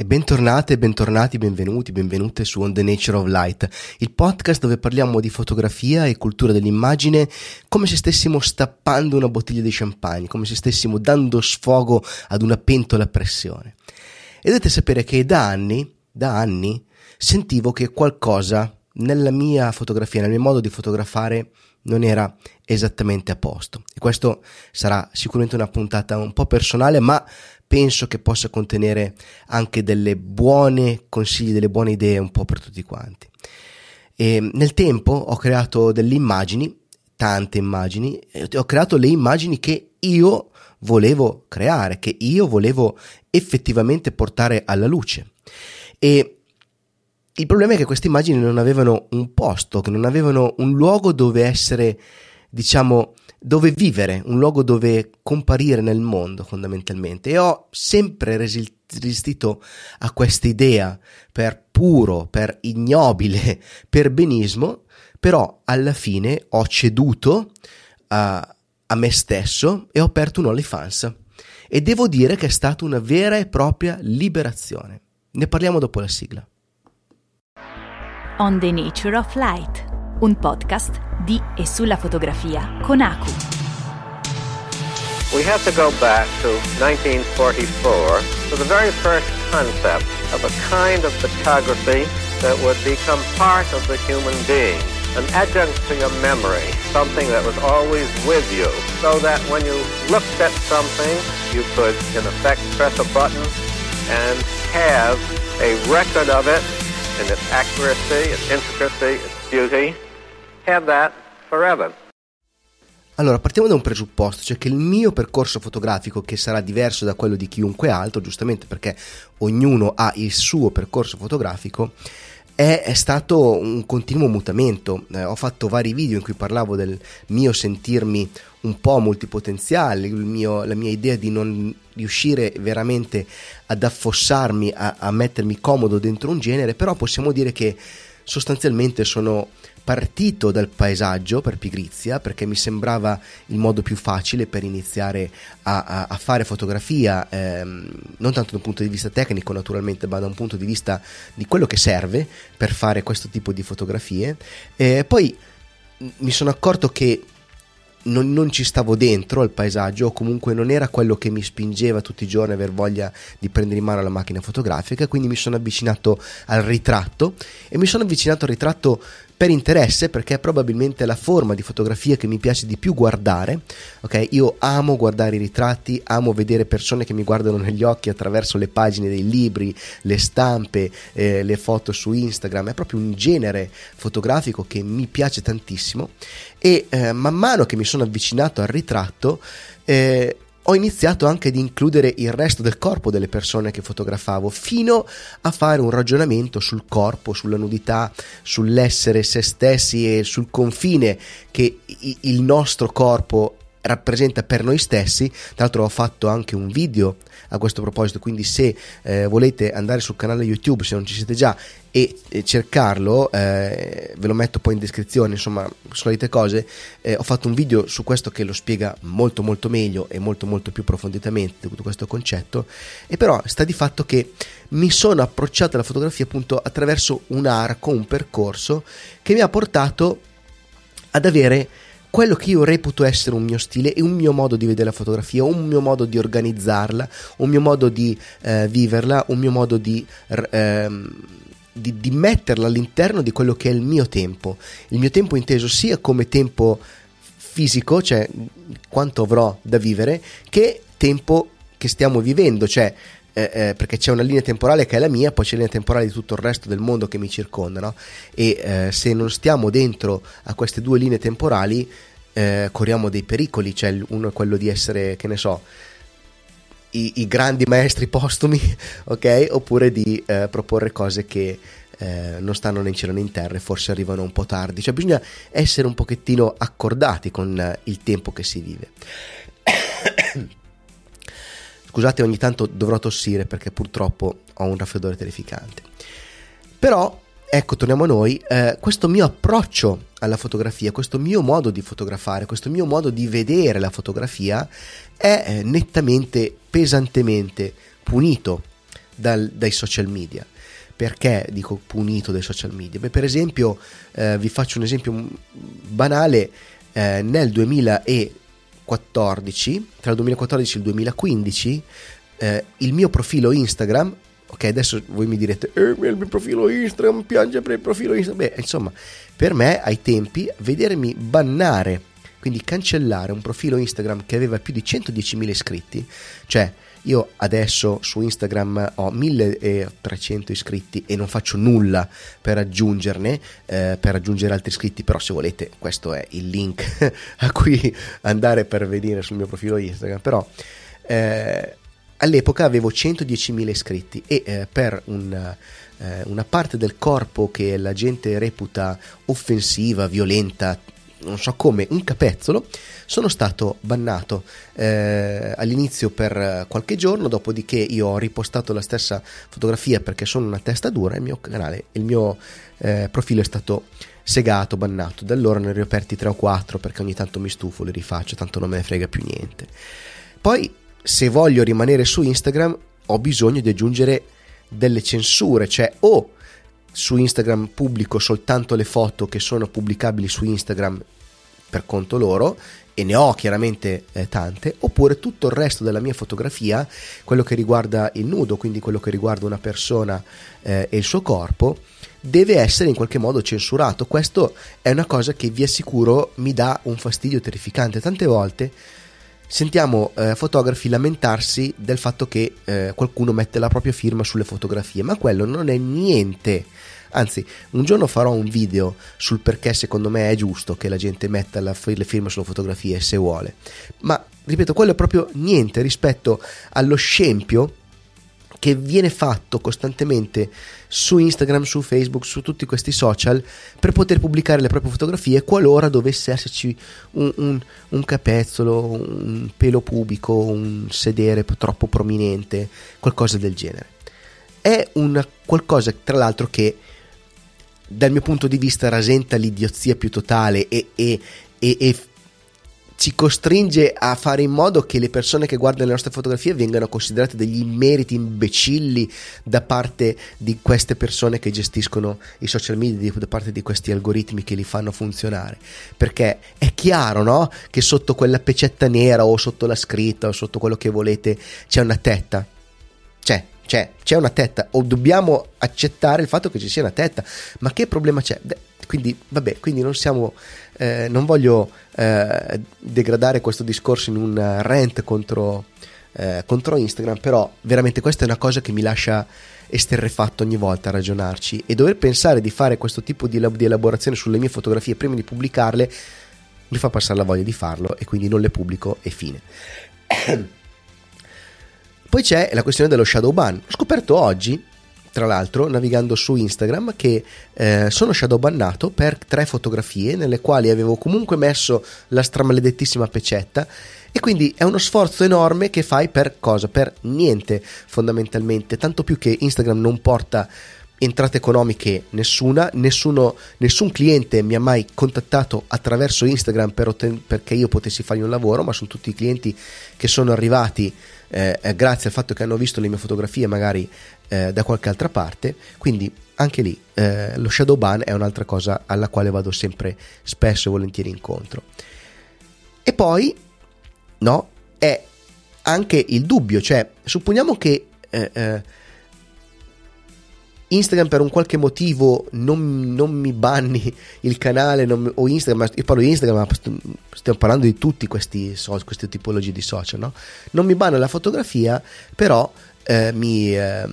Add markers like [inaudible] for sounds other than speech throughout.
E bentornate, bentornati, benvenuti, benvenute su On the Nature of Light, il podcast dove parliamo di fotografia e cultura dell'immagine come se stessimo stappando una bottiglia di champagne, come se stessimo dando sfogo ad una pentola a pressione. E dovete sapere che da anni, da anni, sentivo che qualcosa nella mia fotografia, nel mio modo di fotografare, non era esattamente a posto. E questo sarà sicuramente una puntata un po' personale, ma penso che possa contenere anche delle buone consigli, delle buone idee un po' per tutti quanti. E nel tempo ho creato delle immagini, tante immagini, ho creato le immagini che io volevo creare, che io volevo effettivamente portare alla luce. E il problema è che queste immagini non avevano un posto, che non avevano un luogo dove essere, diciamo, dove vivere, un luogo dove comparire nel mondo fondamentalmente e ho sempre resistito a questa idea per puro, per ignobile, [laughs] per benismo, però alla fine ho ceduto a, a me stesso e ho aperto un OnlyFans e devo dire che è stata una vera e propria liberazione. Ne parliamo dopo la sigla. On the Nature of Light, un podcast di e sulla fotografia con Aku. We have to go back to 1944 to the very first concept of a kind of photography that would become part of the human being, an adjunct to your memory, something that was always with you, so that when you looked at something, you could, in effect, press a button and have a record of it in its accuracy, its intricacy, its beauty, have that forever. Allora, partiamo da un presupposto, cioè che il mio percorso fotografico, che sarà diverso da quello di chiunque altro, giustamente perché ognuno ha il suo percorso fotografico, è, è stato un continuo mutamento. Eh, ho fatto vari video in cui parlavo del mio sentirmi un po' multipotenziale, mio, la mia idea di non riuscire veramente ad affossarmi, a, a mettermi comodo dentro un genere, però possiamo dire che sostanzialmente sono partito dal paesaggio per pigrizia perché mi sembrava il modo più facile per iniziare a, a, a fare fotografia ehm, non tanto da un punto di vista tecnico naturalmente ma da un punto di vista di quello che serve per fare questo tipo di fotografie. E poi mi sono accorto che non, non, ci stavo dentro al paesaggio o comunque non era quello che mi spingeva tutti i giorni a aver voglia di prendere in mano la macchina fotografica quindi mi sono avvicinato al ritratto. E mi sono avvicinato al ritratto per interesse perché è probabilmente la forma di fotografia che mi piace di più guardare ok? Io amo guardare i ritratti amo vedere persone che mi guardano negli occhi attraverso le pagine dei libri le stampe eh, le foto su Instagram. È proprio un genere fotografico che mi piace tantissimo. E eh, man mano che mi sono avvicinato al ritratto eh, ho iniziato anche ad includere il resto del corpo delle persone che fotografavo, fino a fare un ragionamento sul corpo, sulla nudità, sull'essere se stessi e sul confine che il nostro corpo rappresenta per noi stessi. Tra l'altro ho fatto anche un video a questo proposito, quindi se eh, volete andare sul canale YouTube, se non ci siete già, e, e cercarlo, eh, ve lo metto poi in descrizione, insomma, solite cose, eh, ho fatto un video su questo che lo spiega molto molto meglio e molto molto più approfonditamente tutto questo concetto, e però sta di fatto che mi sono approcciato alla fotografia appunto attraverso un arco, un percorso che mi ha portato ad avere quello che io reputo essere un mio stile e un mio modo di vedere la fotografia, un mio modo di organizzarla, un mio modo di eh, viverla, un mio modo di, ehm, di, di metterla all'interno di quello che è il mio tempo. Il mio tempo inteso sia come tempo fisico, cioè quanto avrò da vivere, che tempo che stiamo vivendo, cioè eh, eh, perché c'è una linea temporale che è la mia, poi c'è la linea temporale di tutto il resto del mondo che mi circonda, no? e eh, se non stiamo dentro a queste due linee temporali eh, corriamo dei pericoli, cioè uno è quello di essere, che ne so, i, i grandi maestri postumi, [laughs] ok? Oppure di eh, proporre cose che eh, non stanno né in cielo né in terra e forse arrivano un po' tardi, cioè bisogna essere un pochettino accordati con il tempo che si vive. Scusate, ogni tanto dovrò tossire perché purtroppo ho un raffreddore terrificante. Però, ecco, torniamo a noi, eh, questo mio approccio alla fotografia, questo mio modo di fotografare, questo mio modo di vedere la fotografia è eh, nettamente, pesantemente punito dal, dai social media. Perché dico punito dai social media? Beh, per esempio, eh, vi faccio un esempio banale, eh, nel 2014, tra il 2014 e il 2015, eh, il mio profilo Instagram ok adesso voi mi direte eh, il mio profilo Instagram piange per il profilo Instagram beh insomma per me ai tempi vedermi bannare quindi cancellare un profilo Instagram che aveva più di 110.000 iscritti cioè io adesso su Instagram ho 1300 iscritti e non faccio nulla per aggiungerne, eh, per aggiungere altri iscritti, però se volete questo è il link [laughs] a cui andare per vedere sul mio profilo Instagram, però eh, all'epoca avevo 110.000 iscritti e eh, per un, eh, una parte del corpo che la gente reputa offensiva, violenta, non so come, un capezzolo, sono stato bannato eh, all'inizio per qualche giorno, dopodiché io ho ripostato la stessa fotografia perché sono una testa dura, il mio canale, il mio eh, profilo è stato segato, bannato, da allora ne ho riaperti 3 o 4 perché ogni tanto mi stufo, li rifaccio, tanto non me ne frega più niente. Poi se voglio rimanere su Instagram ho bisogno di aggiungere delle censure, cioè o su Instagram pubblico soltanto le foto che sono pubblicabili su Instagram per conto loro e ne ho chiaramente eh, tante, oppure tutto il resto della mia fotografia, quello che riguarda il nudo, quindi quello che riguarda una persona eh, e il suo corpo, deve essere in qualche modo censurato. Questo è una cosa che vi assicuro mi dà un fastidio terrificante. Tante volte sentiamo eh, fotografi lamentarsi del fatto che eh, qualcuno mette la propria firma sulle fotografie, ma quello non è niente. Anzi, un giorno farò un video sul perché secondo me è giusto che la gente metta la, le firme sulle fotografie se vuole. Ma ripeto, quello è proprio niente rispetto allo scempio che viene fatto costantemente su Instagram, su Facebook, su tutti questi social per poter pubblicare le proprie fotografie qualora dovesse esserci un, un, un capezzolo, un pelo pubico, un sedere troppo prominente, qualcosa del genere. È un qualcosa, tra l'altro, che dal mio punto di vista rasenta l'idiozia più totale e, e, e, e ci costringe a fare in modo che le persone che guardano le nostre fotografie vengano considerate degli immeriti imbecilli da parte di queste persone che gestiscono i social media, da parte di questi algoritmi che li fanno funzionare. Perché è chiaro, no? Che sotto quella pecetta nera o sotto la scritta o sotto quello che volete c'è una tetta. C'è, c'è, c'è una tetta. O dobbiamo accettare il fatto che ci sia una tetta. Ma che problema c'è? Quindi, vabbè, quindi non siamo eh, non voglio eh, degradare questo discorso in un rant contro, eh, contro Instagram, però veramente questa è una cosa che mi lascia esterrefatto ogni volta a ragionarci e dover pensare di fare questo tipo di, di elaborazione sulle mie fotografie prima di pubblicarle mi fa passare la voglia di farlo e quindi non le pubblico e fine. [coughs] Poi c'è la questione dello shadow ban. Ho scoperto oggi tra l'altro navigando su Instagram che eh, sono shadow bannato per tre fotografie nelle quali avevo comunque messo la stramaledettissima pecetta e quindi è uno sforzo enorme che fai per cosa? Per niente fondamentalmente, tanto più che Instagram non porta entrate economiche nessuna, nessuno, nessun cliente mi ha mai contattato attraverso Instagram per otten- perché io potessi fargli un lavoro, ma sono tutti clienti che sono arrivati eh, grazie al fatto che hanno visto le mie fotografie magari eh, da qualche altra parte, quindi anche lì eh, lo shadow ban è un'altra cosa alla quale vado sempre spesso e volentieri incontro. E poi, no, è anche il dubbio, cioè supponiamo che eh, eh, Instagram per un qualche motivo non, non mi banni il canale non, o Instagram, io parlo di Instagram, ma stiamo parlando di tutti questi queste tipologie di social, no? Non mi banna la fotografia, però eh, mi, eh,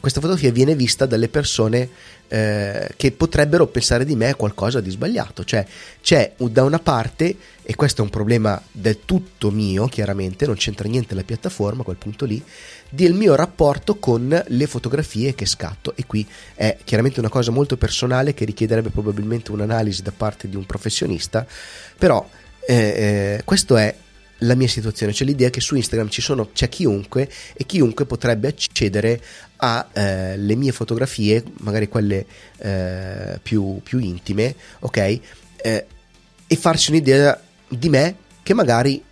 questa fotografia viene vista dalle persone eh, che potrebbero pensare di me qualcosa di sbagliato. Cioè c'è da una parte, e questo è un problema del tutto mio, chiaramente, non c'entra niente la piattaforma a quel punto lì, del mio rapporto con le fotografie che scatto. E qui è chiaramente una cosa molto personale che richiederebbe probabilmente un'analisi da parte di un professionista, però eh, eh, questo è la mia situazione, cioè l'idea che su Instagram ci sono, c'è chiunque e chiunque potrebbe accedere alle eh, mie fotografie, magari quelle eh, più, più, intime, ok? Eh, e farsi un'idea di me che magari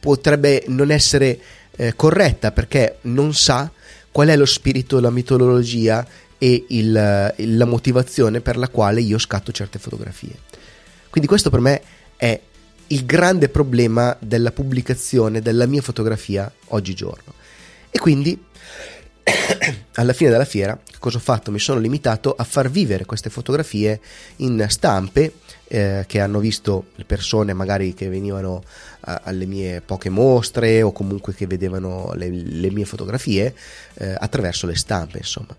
potrebbe non essere eh, corretta perché non sa qual è lo spirito, la mitologia e il, la motivazione per la quale io scatto certe fotografie. Quindi questo per me è il grande problema della pubblicazione della mia fotografia oggigiorno. E quindi [coughs] alla fine della fiera, cosa ho fatto? Mi sono limitato a far vivere queste fotografie in stampe eh, che hanno visto le persone magari che venivano a, alle mie poche mostre o comunque che vedevano le, le mie fotografie eh, attraverso le stampe, insomma.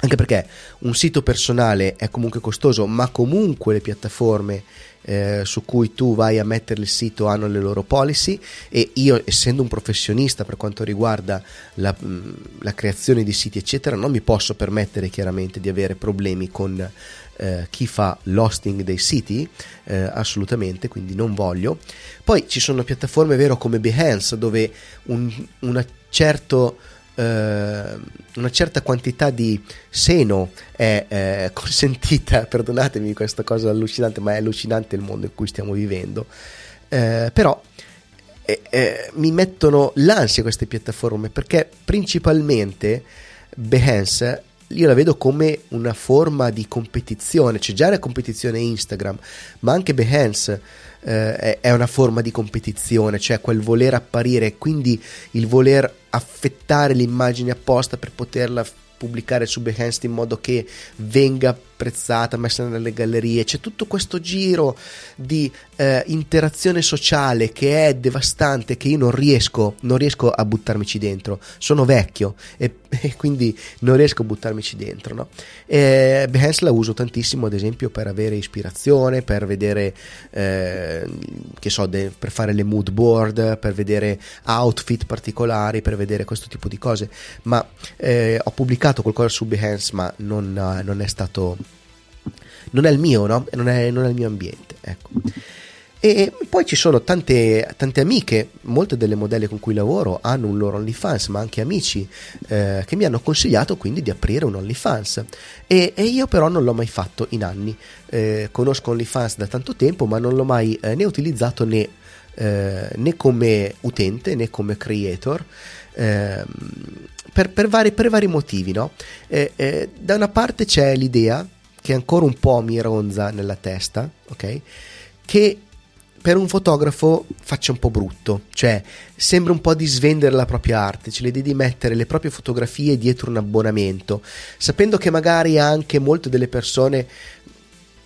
Anche perché un sito personale è comunque costoso, ma comunque le piattaforme eh, su cui tu vai a mettere il sito hanno le loro policy e io essendo un professionista per quanto riguarda la, mm, la creazione di siti eccetera non mi posso permettere chiaramente di avere problemi con eh, chi fa l'hosting dei siti eh, assolutamente quindi non voglio. Poi ci sono piattaforme vero come Behance dove un, una certo una certa quantità di seno è eh, [laughs] consentita, perdonatemi questa cosa allucinante, ma è allucinante il mondo in cui stiamo vivendo, eh, però eh, eh, mi mettono l'ansia queste piattaforme perché principalmente Behance io la vedo come una forma di competizione, c'è già la competizione Instagram, ma anche Behance eh, è una forma di competizione, cioè quel voler apparire, quindi il voler affettare l'immagine apposta per poterla pubblicare su Behance in modo che venga apprezzata, messa nelle gallerie, c'è tutto questo giro di eh, interazione sociale che è devastante, che io non riesco, non riesco a buttarmici dentro, sono vecchio e, [laughs] e quindi non riesco a buttarmici dentro. No? E Behance la uso tantissimo ad esempio per avere ispirazione, per vedere, eh, che so, de, per fare le mood board, per vedere outfit particolari, per vedere questo tipo di cose, ma eh, ho pubblicato qualcosa su Behance ma non, non è stato non è il mio, no? non, è, non è il mio ambiente. Ecco. E poi ci sono tante, tante, amiche, molte delle modelle con cui lavoro hanno un loro OnlyFans, ma anche amici eh, che mi hanno consigliato quindi di aprire un OnlyFans. E, e io però non l'ho mai fatto in anni. Eh, conosco OnlyFans da tanto tempo, ma non l'ho mai eh, né utilizzato né, eh, né, come utente né come creator. Ehm, per, per, vari, per, vari, motivi, no? Eh, da una parte c'è l'idea che ancora un po' mi ronza nella testa, ok? Che per un fotografo faccia un po' brutto, cioè sembra un po' di svendere la propria arte, cioè l'idea di mettere le proprie fotografie dietro un abbonamento, sapendo che magari anche molte delle persone,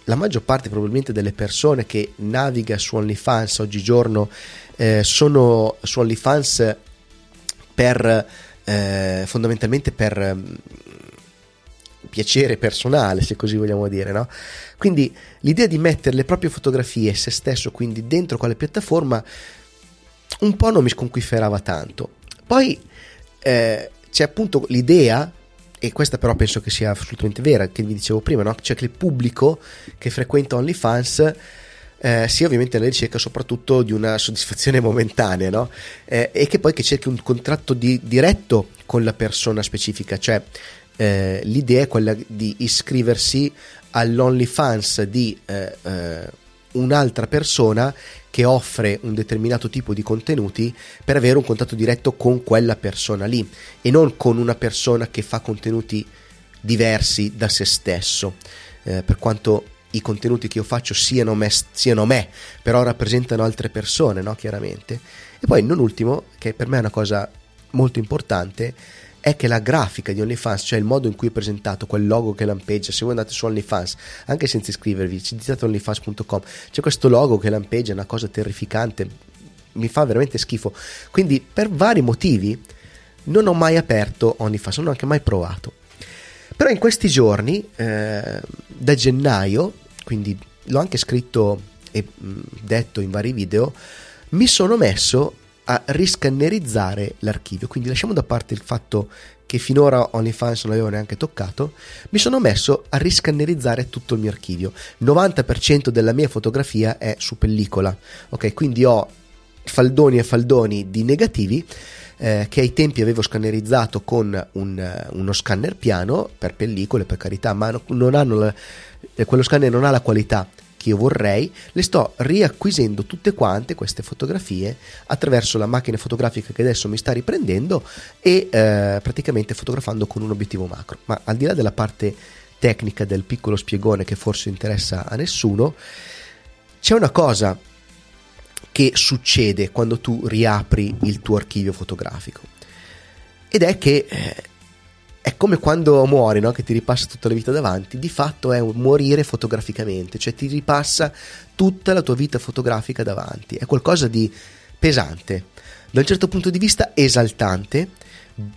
la maggior parte probabilmente delle persone che naviga su OnlyFans oggigiorno eh, sono su OnlyFans per eh, fondamentalmente per piacere personale, se così vogliamo dire, no? Quindi l'idea di mettere le proprie fotografie, se stesso, quindi dentro quale piattaforma, un po' non mi sconquiferava tanto. Poi eh, c'è appunto l'idea, e questa però penso che sia assolutamente vera, che vi dicevo prima, no? Cioè che il pubblico che frequenta OnlyFans eh, sia ovviamente alla ricerca soprattutto di una soddisfazione [laughs] momentanea, no? eh, e che poi che cerchi un contratto di, diretto con la persona specifica, cioè eh, l'idea è quella di iscriversi all'OnlyFans di eh, eh, un'altra persona che offre un determinato tipo di contenuti per avere un contatto diretto con quella persona lì e non con una persona che fa contenuti diversi da se stesso. Eh, per quanto i contenuti che io faccio siano me, siano me però rappresentano altre persone, no? chiaramente. E poi, non ultimo, che per me è una cosa molto importante, è che la grafica di OnlyFans, cioè il modo in cui è presentato, quel logo che lampeggia, se voi andate su OnlyFans, anche senza iscrivervi, citate onlyfans.com, c'è questo logo che lampeggia, è una cosa terrificante, mi fa veramente schifo. Quindi per vari motivi non ho mai aperto OnlyFans, non ho anche mai provato. Però in questi giorni, eh, da gennaio, quindi l'ho anche scritto e mh, detto in vari video, mi sono messo a riscannerizzare l'archivio. Quindi lasciamo da parte il fatto che finora OnlyFans non l'avevo neanche toccato, mi sono messo a riscannerizzare tutto il mio archivio. 90% della mia fotografia è su pellicola, ok? Quindi ho faldoni e faldoni di negativi eh, che ai tempi avevo scannerizzato con un, uno scanner piano per pellicole, per carità, ma non hanno la, quello scanner non ha la qualità che io vorrei, le sto riacquisendo tutte quante queste fotografie attraverso la macchina fotografica che adesso mi sta riprendendo e eh, praticamente fotografando con un obiettivo macro. Ma al di là della parte tecnica del piccolo spiegone che forse interessa a nessuno, c'è una cosa che succede quando tu riapri il tuo archivio fotografico ed è che eh, è come quando muori, no? che ti ripassa tutta la vita davanti, di fatto è morire fotograficamente, cioè ti ripassa tutta la tua vita fotografica davanti, è qualcosa di pesante, da un certo punto di vista esaltante,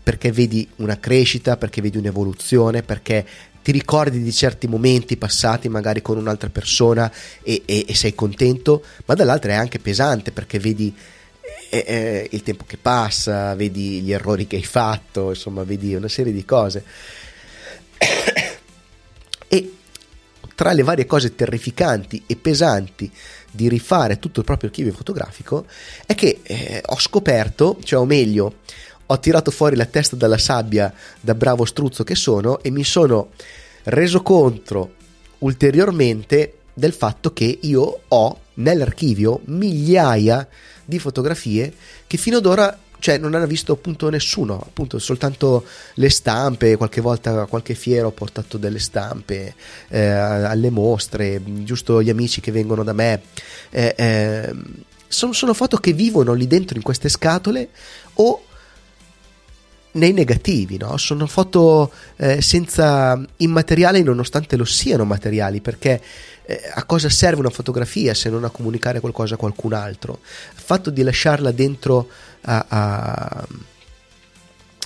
perché vedi una crescita, perché vedi un'evoluzione, perché ti ricordi di certi momenti passati magari con un'altra persona e, e, e sei contento, ma dall'altra è anche pesante perché vedi eh, eh, il tempo che passa, vedi gli errori che hai fatto, insomma, vedi una serie di cose. e tra le varie cose terrificanti e pesanti di rifare tutto il proprio archivio fotografico è che eh, ho scoperto, cioè o meglio, ho tirato fuori la testa dalla sabbia da bravo struzzo che sono e mi sono reso conto ulteriormente del fatto che io ho nell'archivio migliaia di fotografie che fino ad ora cioè non hanno visto appunto nessuno, appunto soltanto le stampe, qualche volta qualche fiero ho portato delle stampe eh, alle mostre, giusto gli amici che vengono da me. Eh, eh, sono, sono foto che vivono lì dentro in queste scatole o nei negativi, no? sono foto eh, senza immateriali nonostante lo siano materiali, perché eh, a cosa serve una fotografia se non a comunicare qualcosa a qualcun altro? Il fatto di lasciarla dentro a, a,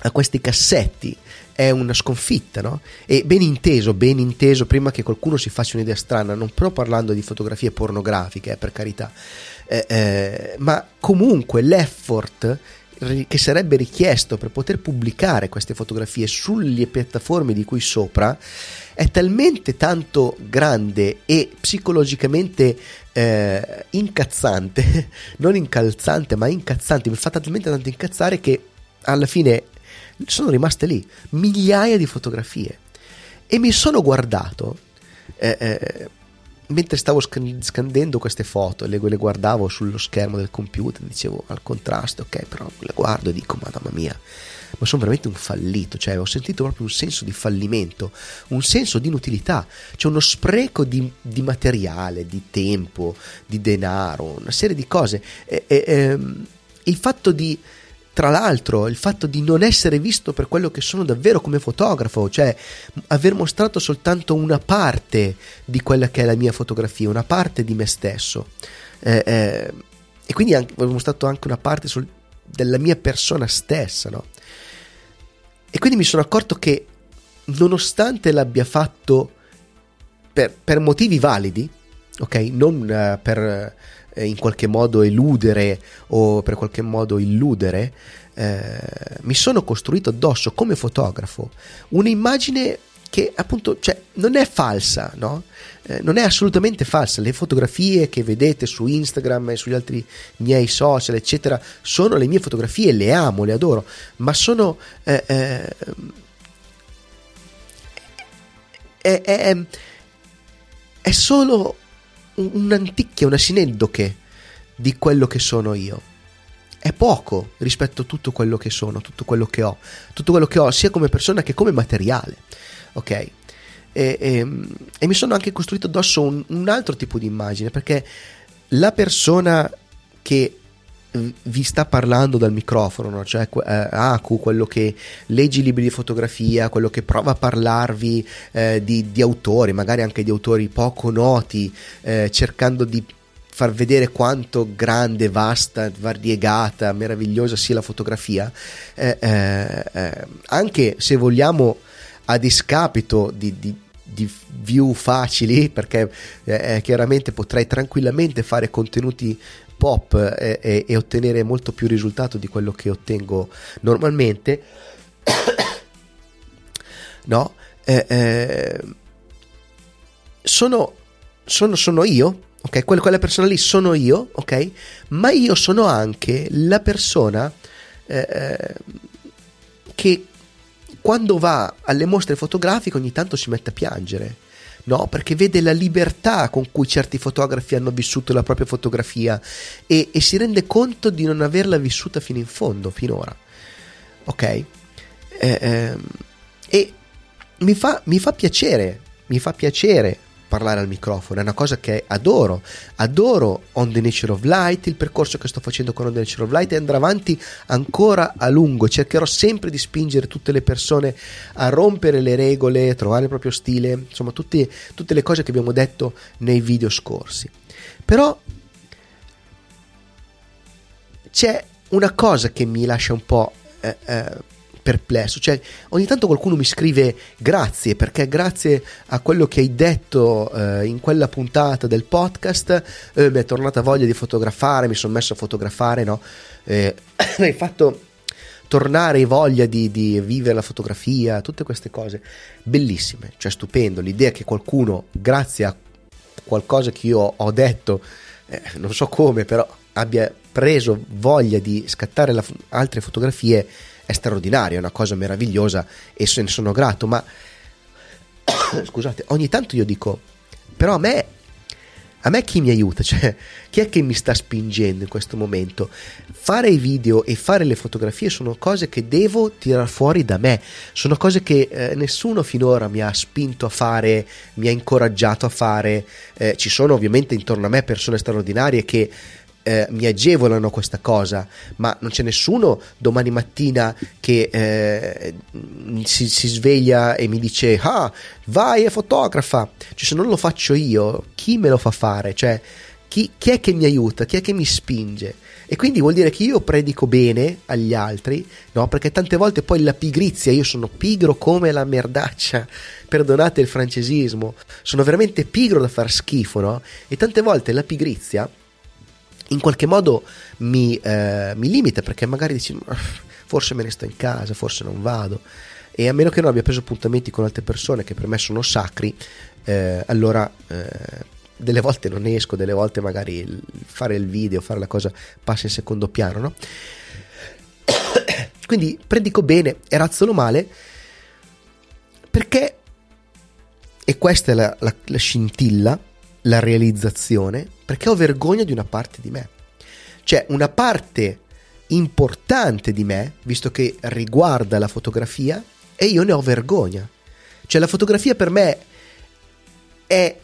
a questi cassetti è una sconfitta, no? E ben inteso, ben inteso, prima che qualcuno si faccia un'idea strana, non però parlando di fotografie pornografiche, eh, per carità, eh, eh, ma comunque l'effort che sarebbe richiesto per poter pubblicare queste fotografie sulle piattaforme di cui sopra è talmente tanto grande e psicologicamente eh, incazzante, [laughs] non incalzante ma incazzante, mi fa talmente tanto incazzare che alla fine sono rimaste lì migliaia di fotografie. E mi sono guardato eh, eh, mentre stavo scandendo queste foto, le, le, guardavo sullo schermo del computer, dicevo al contrasto, ok, però le guardo e dico, madonna mia, ma sono veramente un fallito, cioè ho sentito proprio un senso di fallimento, un senso di inutilità, cioè uno spreco di, di materiale, di tempo, di denaro, una serie di cose. E, e, e, ehm, il fatto di tra l'altro, il fatto di non essere visto per quello che sono davvero come fotografo, cioè aver mostrato soltanto una parte di quella che è la mia fotografia, una parte di me stesso. Eh, eh, e quindi anche, ho mostrato anche una parte sul, della mia persona stessa, no? E quindi mi sono accorto che nonostante l'abbia fatto per, per motivi validi, ok? Non uh, per eh, in qualche modo eludere o per qualche modo illudere, eh, mi sono costruito addosso come fotografo un'immagine che appunto cioè, non è falsa, no? eh, non è assolutamente falsa. Le fotografie che vedete su Instagram e sugli altri miei social, eccetera, sono le mie fotografie, le amo, le adoro, ma sono... Eh, eh, è, è, è solo un'anticchia, una sineddoche di quello che sono io. È poco rispetto a tutto quello che sono, tutto quello che ho, tutto quello che ho sia come persona che come materiale. Ok? E, e, e mi sono anche costruito addosso un, un altro tipo di immagine perché la persona che vi sta parlando dal microfono, no? cioè eh, Aku, quello che legge libri di fotografia, quello che prova a parlarvi eh, di, di, autori, magari anche di autori poco noti, eh, cercando di far vedere quanto grande, vasta, variegata, meravigliosa sia la fotografia, eh, eh, eh, anche se vogliamo a discapito di, di di view facili perché eh, chiaramente potrei tranquillamente fare contenuti pop e, e, e ottenere molto più risultato di quello che ottengo normalmente, [coughs] no? Eh, eh, sono, sono, sono io, ok? Quella, quella, persona lì sono io, ok? Ma io sono anche la persona eh, eh che quando va alle mostre fotografiche ogni tanto si mette a piangere no? Perché vede la libertà con cui certi fotografi hanno vissuto la propria fotografia e, e si rende conto di non averla vissuta fino in fondo, finora. Ok? Eh, ehm, e mi fa, mi fa piacere, mi fa piacere parlare al microfono, è una cosa che adoro. Adoro On the Nature of Light, il percorso che sto facendo con On the Nature of Light e andrà avanti ancora a lungo. Cercherò sempre di spingere tutte le persone a rompere le regole, a trovare il proprio stile, insomma, tutte, tutte le cose che abbiamo detto nei video scorsi. Però c'è una cosa che mi lascia un po'. Eh, eh, perplesso. Cioè, ogni tanto qualcuno mi scrive grazie perché grazie a quello che hai detto eh, in quella puntata del podcast eh, mi è tornata voglia di fotografare, mi sono messo a fotografare, no? Eh, [coughs] hai fatto tornare voglia di, di, vivere la fotografia, tutte queste cose bellissime, cioè stupendo. L'idea che qualcuno, grazie a qualcosa che io ho detto, eh, non so come, però abbia preso voglia di scattare la, altre fotografie è straordinario, è una cosa meravigliosa e se ne sono grato, ma [coughs] scusate, ogni tanto io dico, però a me, a me chi mi aiuta? [laughs] Cioè, chi è che mi sta spingendo in questo momento? Fare i video e fare le fotografie sono cose che devo tirare fuori da me, sono cose che eh, nessuno finora mi ha spinto a fare, mi ha incoraggiato a fare, eh, ci sono ovviamente intorno a me persone straordinarie che eh, mi agevolano questa cosa, ma non c'è nessuno domani mattina che eh, si, si, sveglia e mi dice ah vai e fotografa, cioè se non lo faccio io, chi me lo fa fare? Cioè chi, chi è che mi aiuta, chi è che mi spinge? E quindi vuol dire che io predico bene agli altri, no? Perché tante volte poi la pigrizia, io sono pigro come la merdaccia, [laughs] perdonate il francesismo, sono veramente pigro da far schifo, no? E tante volte la pigrizia in qualche modo mi, eh, mi limita perché magari dici forse me ne sto in casa, forse non vado e a meno che non abbia preso appuntamenti con altre persone che per me sono sacri, eh, allora eh, delle volte non esco, delle volte magari fare il video, fare la cosa passa in secondo piano, no? [coughs] Quindi predico bene e razzolo male perché, e questa è la, la, la scintilla, la realizzazione, perché ho vergogna di una parte di me. Cioè, una parte importante di me, visto che riguarda la fotografia, e io ne ho vergogna. Cioè, la fotografia per me è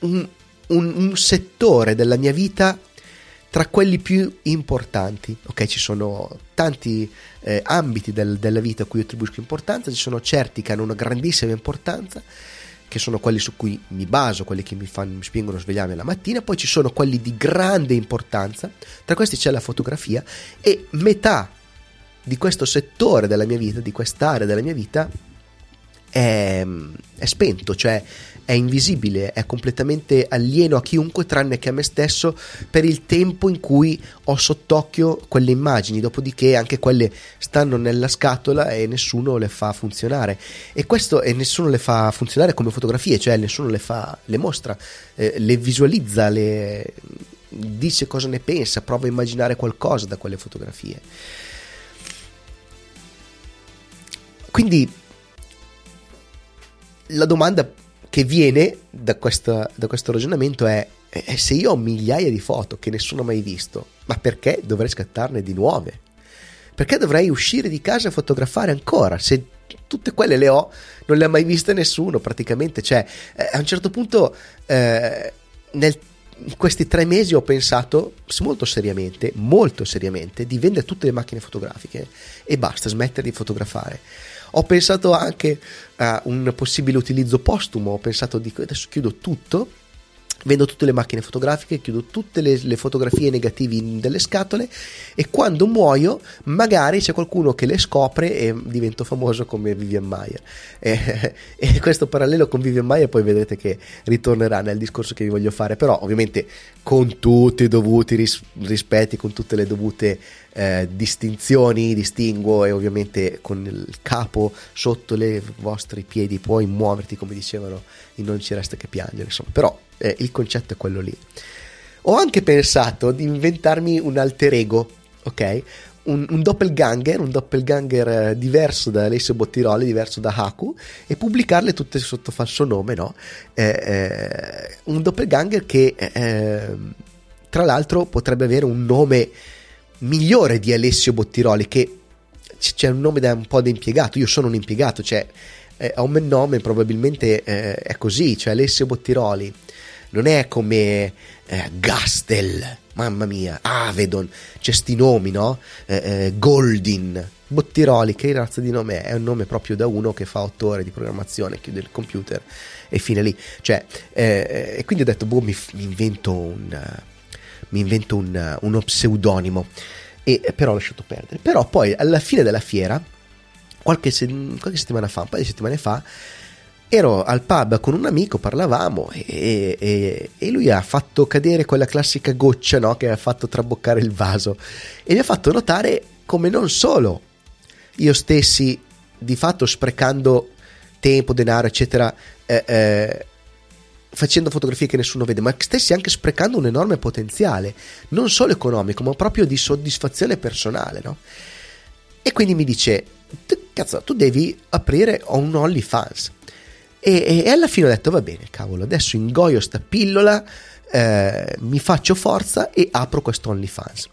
un, un, un settore della mia vita tra quelli più importanti. Ok, ci sono tanti eh, ambiti del, della vita a cui attribuisco importanza, ci sono certi che hanno una grandissima importanza che sono quelli su cui mi baso, quelli che mi, fanno, mi spingono a svegliarmi la mattina, poi ci sono quelli di grande importanza, tra questi c'è la fotografia e metà di questo settore della mia vita, di quest'area della mia vita, è, è spento, cioè è invisibile, è completamente alieno a chiunque tranne che a me stesso per il tempo in cui ho sott'occhio quelle immagini, dopodiché anche quelle stanno nella scatola e nessuno le fa funzionare. E questo e nessuno le fa funzionare come fotografie, cioè nessuno le fa, le mostra, eh, le visualizza, le dice cosa ne pensa, prova a immaginare qualcosa da quelle fotografie. Quindi la domanda che viene da, questa, da questo ragionamento è eh, se io ho migliaia di foto che nessuno ha mai visto, ma perché dovrei scattarne di nuove? Perché dovrei uscire di casa e fotografare ancora? Se tutte quelle le ho, non le ha mai viste nessuno praticamente. Cioè, eh, a un certo punto, eh, nel, in questi tre mesi ho pensato molto seriamente, molto seriamente, di vendere tutte le macchine fotografiche e basta, smettere di fotografare. Ho pensato anche a un possibile utilizzo postumo, ho pensato di adesso chiudo tutto vendo tutte le macchine fotografiche, chiudo tutte le, le, fotografie negative delle scatole e quando muoio magari c'è qualcuno che le scopre e divento famoso come Vivian Mayer. E, [laughs] e questo parallelo con Vivian Mayer poi vedrete che ritornerà nel discorso che vi voglio fare, però ovviamente con tutti i dovuti ris- rispetti, con tutte le dovute eh, distinzioni, distinguo e ovviamente con il capo sotto i vostri piedi puoi muoverti come dicevano in Non ci resta che piangere, insomma, però eh, il concetto è quello lì. Ho anche pensato di inventarmi un alter ego, ok? Un, un, doppelganger, un doppelganger eh, diverso da Alessio Bottiroli, diverso da Haku, e pubblicarle tutte sotto falso nome, no? Eh, eh, un doppelganger che eh, tra l'altro potrebbe avere un nome migliore di Alessio Bottiroli, che c'è un nome da un po' da impiegato, io sono un impiegato, cioè eh, ho un nome probabilmente eh, è così, cioè Alessio Bottiroli, non è come eh, Gastel, mamma mia, Avedon, c'è sti nomi, no? Eh, eh, Goldin, Bottiroli, che razza di nome è? È un nome proprio da uno che fa otto ore di programmazione, chiude il computer e fine lì. Cioè, eh, e quindi ho detto, boh, mi, mi invento un... mi invento un, uno pseudonimo e però ho lasciato perdere. Però poi alla fine della fiera, qualche, se- qualche settimana fa, un paio di settimane fa, ero al pub con un amico, parlavamo e, e, e, lui ha fatto cadere quella classica goccia no, che ha fatto traboccare il vaso e mi ha fatto notare come non solo io stessi di fatto sprecando tempo, denaro, eccetera, eh, eh, facendo fotografie che nessuno vede, ma stessi anche sprecando un enorme potenziale, non solo economico, ma proprio di soddisfazione personale, no? E quindi mi dice, cazzo, tu devi aprire un OnlyFans. E, e, alla fine ho detto, va bene, cavolo, adesso ingoio sta pillola, eh, mi faccio forza e apro questo OnlyFans.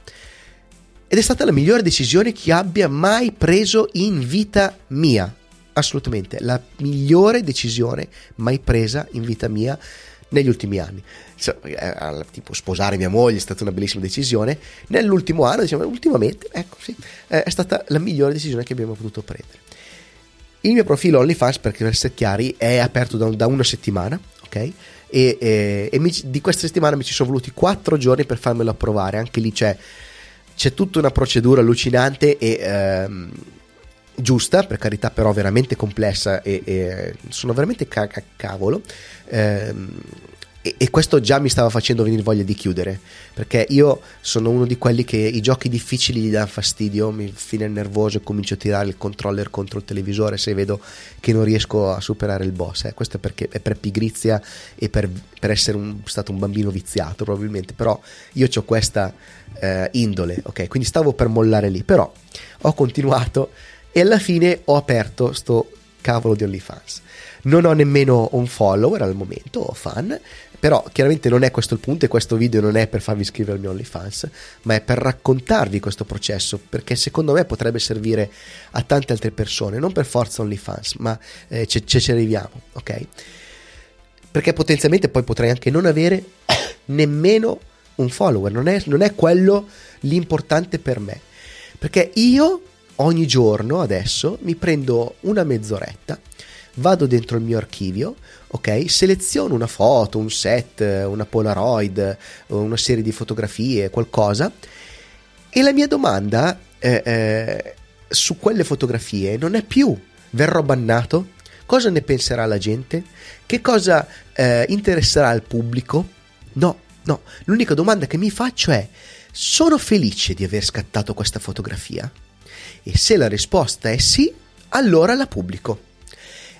Ed è stata la migliore decisione che abbia mai preso in vita mia assolutamente la migliore decisione mai presa in vita mia negli ultimi anni. Eh, tipo sposare mia moglie è stata una bellissima decisione. Nell'ultimo anno, diciamo, ultimamente, ecco sì, è stata la migliore decisione che abbiamo potuto prendere. Il mio profilo OnlyFans, per essere chiari, è aperto da, da una settimana, ok? E, e, e mi, di questa settimana mi ci sono voluti quattro giorni per farmelo approvare. Anche lì c'è, c'è tutta una procedura allucinante e. Ehm, giusta, per carità, però veramente complessa e, e sono veramente caga cavolo. Ehm, e, e, questo già mi stava facendo venire voglia di chiudere perché io sono uno di quelli che i giochi difficili gli danno fastidio mi fine nervoso e comincio a tirare il controller contro il televisore se vedo che non riesco a superare il boss eh. questo è perché è per pigrizia e per, per essere un, stato un bambino viziato probabilmente però io ho questa eh, indole ok quindi stavo per mollare lì però ho continuato e alla fine ho aperto sto cavolo di OnlyFans. Non ho nemmeno un follower al momento, ho fan, però chiaramente non è questo il punto e questo video non è per farvi iscrivere al mio OnlyFans, ma è per raccontarvi questo processo, perché secondo me potrebbe servire a tante altre persone, non per forza OnlyFans, ma eh, ci, ci arriviamo, ok? Perché potenzialmente poi potrei anche non avere [coughs] nemmeno un follower, non è, non è quello l'importante per me, perché io ogni giorno adesso mi prendo una mezz'oretta, vado dentro il mio archivio, ok? Seleziono una foto, un set, una Polaroid, una serie di fotografie, qualcosa. E la mia domanda eh, eh, su quelle fotografie non è più verrò bannato? Cosa ne penserà la gente? Che cosa eh, interesserà al pubblico? No, no. L'unica domanda che mi faccio è: sono felice di aver scattato questa fotografia? E se la risposta è sì, allora la pubblico.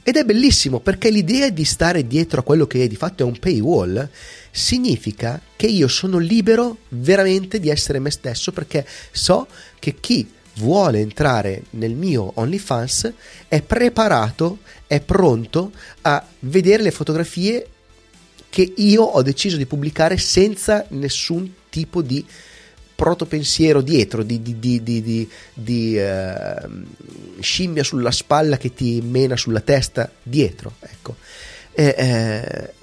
Ed è bellissimo perché l'idea di stare dietro a quello che di fatto è un paywall significa che io sono libero veramente di essere me stesso perché so che chi vuole entrare nel mio OnlyFans è preparato, è pronto a vedere le fotografie che io ho deciso di pubblicare senza nessun tipo di protopensiero dietro di, di, di, di, uh, scimmia sulla spalla che ti mena sulla testa dietro. Ecco. Eh, eh,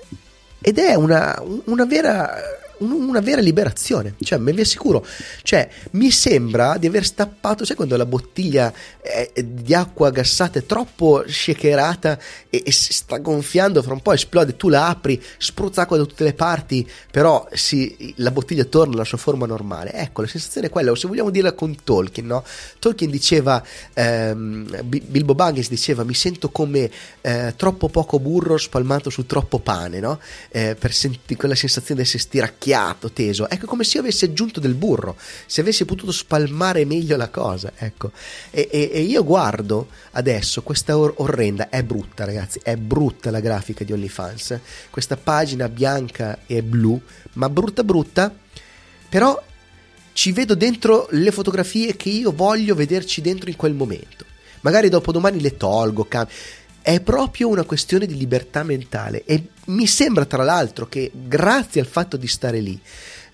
ed è una, una vera una vera liberazione, cioè me vi assicuro, cioè mi sembra di aver stappato, sai quando la bottiglia è, di acqua gassata è troppo shakerata e, e, si sta gonfiando, fra un po' esplode, tu la apri, spruzza acqua da tutte le parti, però si, la bottiglia torna alla sua forma normale, ecco la sensazione è quella, o se vogliamo dirla con Tolkien, no? Tolkien diceva, ehm, Bilbo Baggins diceva mi sento come eh, troppo poco burro spalmato su troppo pane, no? Eh, per sentire quella sensazione di essere stiracchiato succhiato, teso. Ecco, come se io avessi aggiunto del burro, se avessi potuto spalmare meglio la cosa. Ecco. E, e, e io guardo adesso questa or- orrenda, è brutta ragazzi, è brutta la grafica di OnlyFans. Questa pagina bianca e blu, ma brutta brutta, però ci vedo dentro le fotografie che io voglio vederci dentro in quel momento. Magari dopo domani le tolgo, cambio. È proprio una questione di libertà mentale e mi sembra tra l'altro che grazie al fatto di stare lì,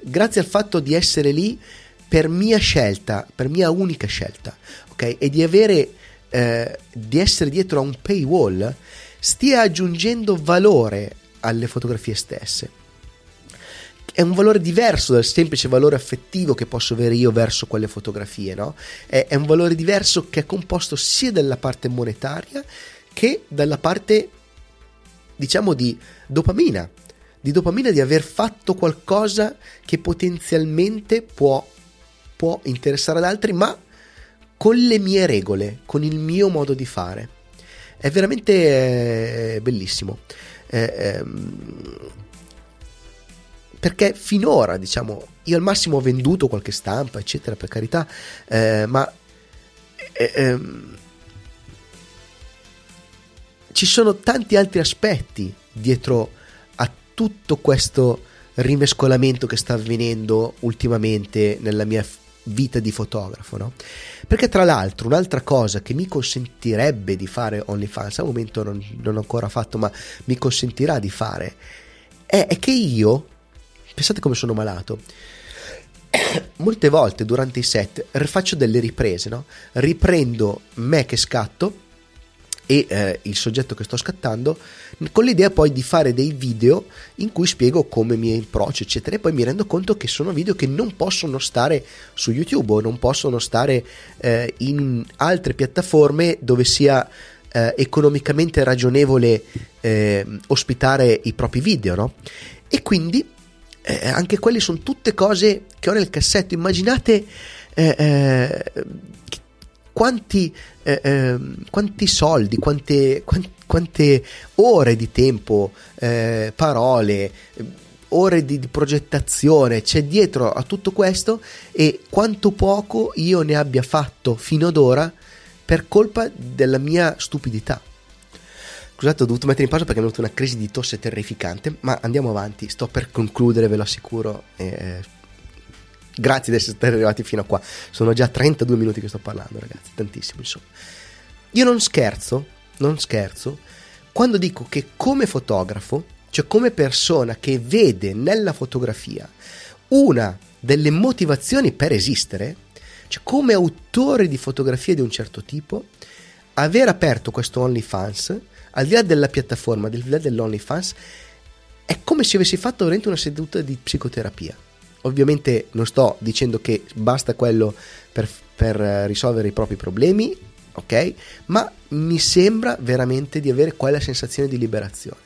grazie al fatto di essere lì per mia scelta, per mia unica scelta, ok? E di avere eh, di essere dietro a un paywall stia aggiungendo valore alle fotografie stesse. È un valore diverso dal semplice valore affettivo che posso avere io verso quelle fotografie, no? È, è un valore diverso che è composto sia dalla parte monetaria che dalla parte, diciamo, di dopamina, di dopamina di aver fatto qualcosa che potenzialmente può, può interessare ad altri, ma con le mie regole, con il mio modo di fare. È veramente eh, bellissimo. Eh, ehm, perché finora, diciamo, io al massimo ho venduto qualche stampa, eccetera, per carità, eh, ma eh, ehm, ci sono tanti altri aspetti dietro a tutto questo rimescolamento che sta avvenendo ultimamente nella mia vita di fotografo, no? Perché tra l'altro un'altra cosa che mi consentirebbe di fare OnlyFans, al momento non, non ho ancora fatto, ma mi consentirà di fare, è, è che io, pensate come sono malato, [coughs] molte volte durante i set faccio delle riprese, no? Riprendo me che scatto e eh, il soggetto che sto scattando con l'idea poi di fare dei video in cui spiego come mi approccio eccetera e poi mi rendo conto che sono video che non possono stare su YouTube o non possono stare eh, in altre piattaforme dove sia eh, economicamente ragionevole eh, ospitare i propri video no? e quindi eh, anche quelle sono tutte cose che ho nel cassetto immaginate eh, quanti, eh, eh, quanti soldi, quante, quante, quante, ore di tempo, eh, parole, ore di, di, progettazione c'è dietro a tutto questo e quanto poco io ne abbia fatto fino ad ora per colpa della mia stupidità. Scusate, ho dovuto mettere in pausa perché mi è venuta una crisi di tosse terrificante, ma andiamo avanti, sto per concludere, ve lo assicuro. Eh, Grazie di essere arrivati fino a qua. Sono già 32 minuti che sto parlando, ragazzi, tantissimo, insomma. Io non scherzo, non scherzo, quando dico che come fotografo, cioè come persona che vede nella fotografia una delle motivazioni per esistere, cioè come autore di fotografie di un certo tipo, aver aperto questo OnlyFans, al di là della piattaforma, al di là dell'OnlyFans, è come se avessi fatto veramente una seduta di psicoterapia. Ovviamente non sto dicendo che basta quello per, per risolvere i propri problemi, ok? Ma mi sembra veramente di avere quella sensazione di liberazione.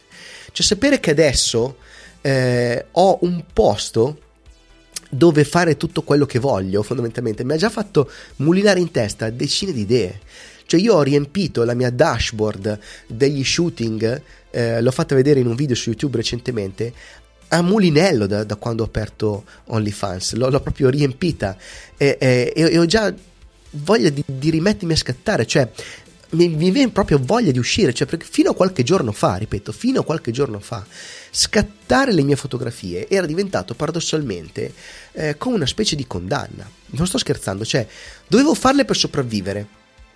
Cioè sapere che adesso eh, ho un posto dove fare tutto quello che voglio, fondamentalmente, mi ha già fatto mulinare in testa decine di idee. Cioè io ho riempito la mia dashboard degli shooting, eh, l'ho fatta vedere in un video su YouTube recentemente, a mulinello da, da, quando ho aperto OnlyFans, l'ho, l'ho proprio riempita e, e, e, ho già voglia di, di, rimettermi a scattare, cioè mi, mi, viene proprio voglia di uscire, cioè perché fino a qualche giorno fa, ripeto, fino a qualche giorno fa, scattare le mie fotografie era diventato paradossalmente eh, come una specie di condanna. Non sto scherzando, cioè dovevo farle per sopravvivere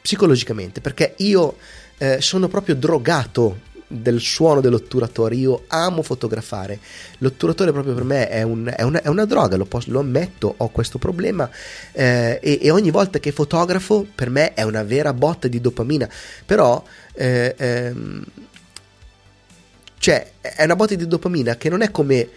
psicologicamente, perché io eh, sono proprio drogato del suono dell'otturatore. Io amo fotografare. L'otturatore proprio per me è, un, è, una, è una, droga, lo, posso, lo, ammetto, ho questo problema eh, e, e, ogni volta che fotografo per me è una vera botta di dopamina. Però... Eh, ehm, cioè, è una botta di dopamina che non è come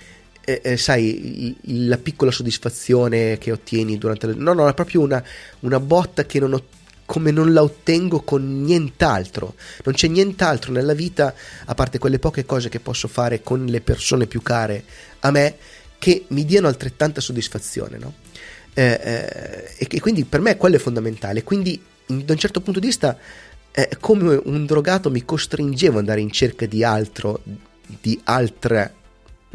eh, eh, sai, la piccola soddisfazione che ottieni durante le... No, no, è proprio una, una botta che non, ottieni come non la ottengo con nient'altro. Non c'è nient'altro nella vita, a parte quelle poche cose che posso fare con le persone più care a me, che mi diano altrettanta soddisfazione. No? Eh, eh, e quindi per me quello è fondamentale. Quindi, da un certo punto di vista, eh, come un drogato mi costringevo ad andare in cerca di altro, di altre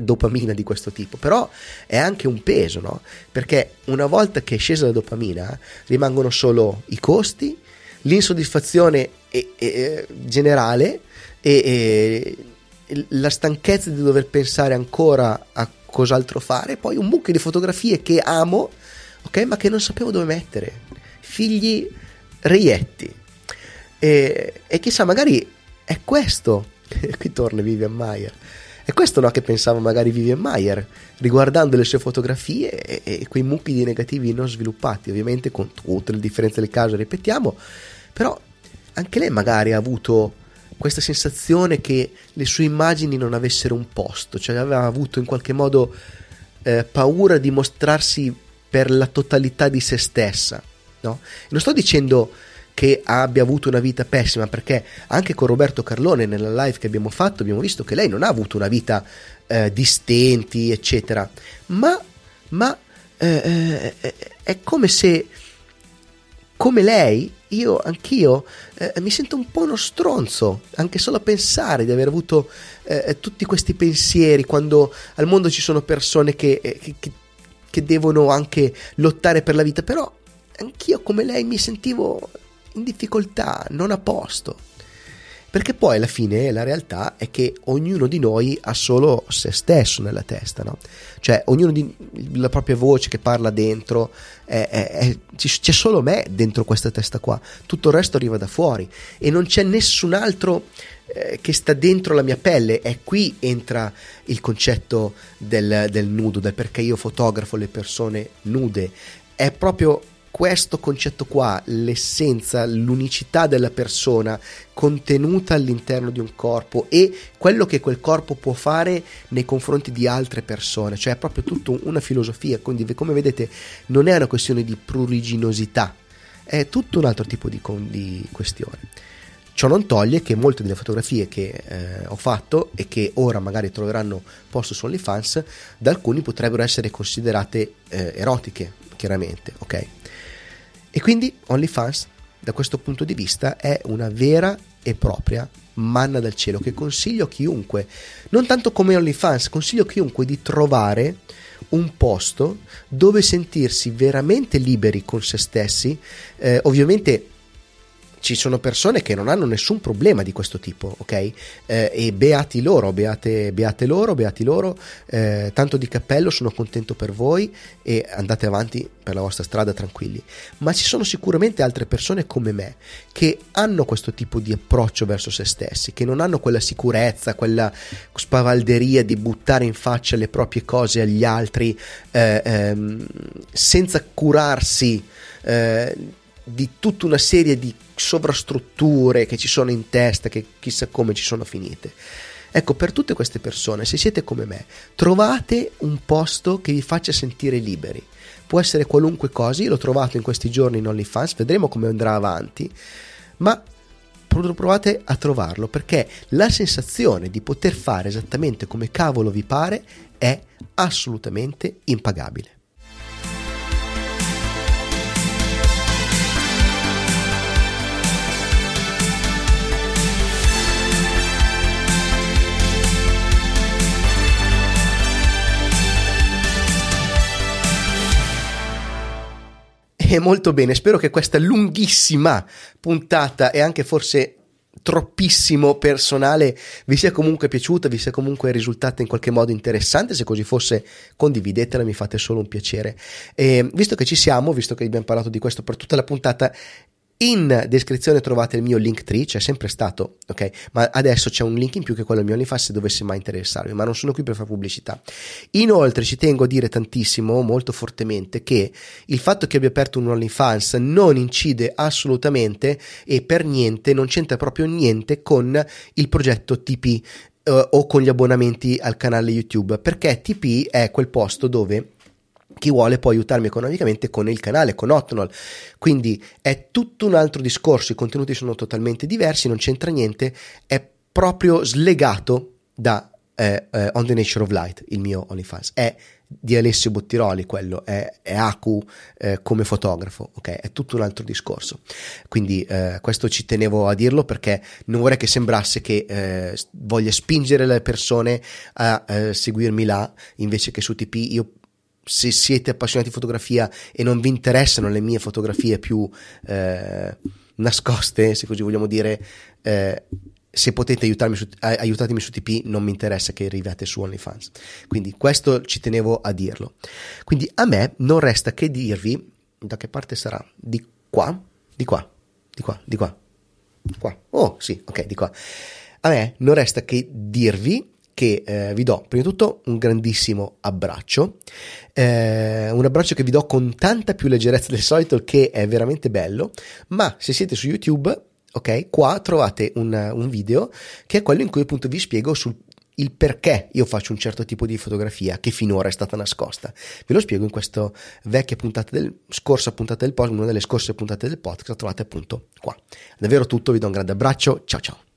dopamina di questo tipo, però è anche un peso, no? Perché una volta che è scesa la dopamina rimangono solo i costi, l'insoddisfazione e, e, generale e, e, la stanchezza di dover pensare ancora a cos'altro fare, poi un mucchio di fotografie che amo, ok? Ma che non sapevo dove mettere. Figli reietti. E, chissà, magari è questo. [laughs] Qui torna Vivian Mayer. È questo no, che pensava magari Vivian Mayer, riguardando le sue fotografie e, e, quei mucchi di negativi non sviluppati, ovviamente con tutte le differenze del caso, ripetiamo, però anche lei magari ha avuto questa sensazione che le sue immagini non avessero un posto, cioè aveva avuto in qualche modo eh, paura di mostrarsi per la totalità di se stessa. No? Non sto dicendo che abbia avuto una vita pessima, perché anche con Roberto Carlone nella live che abbiamo fatto abbiamo visto che lei non ha avuto una vita eh, di stenti, eccetera, ma, ma eh, eh è come se, come lei, io, anch'io, eh, mi sento un po' uno stronzo, anche solo a pensare di aver avuto eh, tutti questi pensieri quando al mondo ci sono persone che, eh, che, che devono anche lottare per la vita, però anch'io come lei mi sentivo in difficoltà, non a posto. Perché poi alla fine la realtà è che ognuno di noi ha solo se stesso nella testa, no? Cioè ognuno di la propria voce che parla dentro, è, è, è, c'è solo me dentro questa testa qua, tutto il resto arriva da fuori e non c'è nessun altro eh, che sta dentro la mia pelle e qui entra il concetto del, del nudo, del perché io fotografo le persone nude, è proprio questo concetto qua, l'essenza, l'unicità della persona contenuta all'interno di un corpo e quello che quel corpo può fare nei confronti di altre persone, cioè è proprio tutta una filosofia, quindi come vedete non è una questione di pruriginosità, è tutto un altro tipo di, di questione. Ciò non toglie che molte delle fotografie che eh, ho fatto e che ora magari troveranno posto su OnlyFans, da alcuni potrebbero essere considerate eh, erotiche, chiaramente, ok? E quindi OnlyFans da questo punto di vista è una vera e propria manna dal cielo che consiglio a chiunque, non tanto come OnlyFans, consiglio a chiunque di trovare un posto dove sentirsi veramente liberi con se stessi, eh, ovviamente ci sono persone che non hanno nessun problema di questo tipo, ok? Eh, e beati loro, beate, beate loro, beati loro, eh, tanto di cappello, sono contento per voi e andate avanti per la vostra strada tranquilli. Ma ci sono sicuramente altre persone come me che hanno questo tipo di approccio verso se stessi, che non hanno quella sicurezza, quella spavalderia di buttare in faccia le proprie cose agli altri eh, ehm, senza curarsi eh, di tutta una serie di sovrastrutture che ci sono in testa, che chissà come ci sono finite. Ecco, per tutte queste persone, se siete come me, trovate un posto che vi faccia sentire liberi. Può essere qualunque cosa, l'ho trovato in questi giorni in OnlyFans, vedremo come andrà avanti, ma provate a trovarlo perché la sensazione di poter fare esattamente come cavolo vi pare è assolutamente impagabile. E molto bene, spero che questa lunghissima puntata e anche forse troppissimo personale vi sia comunque piaciuta, vi sia comunque risultata in qualche modo interessante, se così fosse condividetela, mi fate solo un piacere. E visto che ci siamo, visto che abbiamo parlato di questo per tutta la puntata, in descrizione trovate il mio link tree, c'è sempre stato, ok? Ma adesso c'è un link in più che quello mio OnlyFans se dovesse mai interessarvi, ma non sono qui per fare pubblicità. Inoltre ci tengo a dire tantissimo, molto fortemente, che il fatto che abbia aperto un OnlyFans non incide assolutamente e per niente, non c'entra proprio niente con il progetto TP eh, o con gli abbonamenti al canale YouTube, perché TP è quel posto dove chi vuole può aiutarmi economicamente con il canale, con Otnol. Quindi è tutto un altro discorso, i contenuti sono totalmente diversi, non c'entra niente, è proprio slegato da eh, eh, On the Nature of Light, il mio OnlyFans. È di Alessio Bottiroli quello, è, è Aku eh, come fotografo, ok? È tutto un altro discorso. Quindi eh, questo ci tenevo a dirlo perché non vorrei che sembrasse che eh, voglia spingere le persone a eh, seguirmi là invece che su TP. Io se siete appassionati di fotografia e non vi interessano le mie fotografie più eh, nascoste, se così vogliamo dire, eh, se potete aiutarmi su, aiutatemi su TP, non mi interessa che arriviate su OnlyFans. Quindi questo ci tenevo a dirlo. Quindi a me non resta che dirvi da che parte sarà? Di qua? Di qua? Di qua? Di qua? Qua? Oh, sì, ok, di qua. A me non resta che dirvi che eh, vi do prima di tutto un grandissimo abbraccio, eh, un abbraccio che vi do con tanta più leggerezza del solito, che è veramente bello, ma se siete su YouTube ok? Qua trovate un, un, video che è quello in cui appunto vi spiego sul il perché io faccio un certo tipo di fotografia che finora è stata nascosta. Ve lo spiego in questa vecchia puntata del scorsa puntata del podcast, una delle scorse puntate del podcast, trovate appunto qua. Davvero tutto, vi do un grande abbraccio, ciao ciao.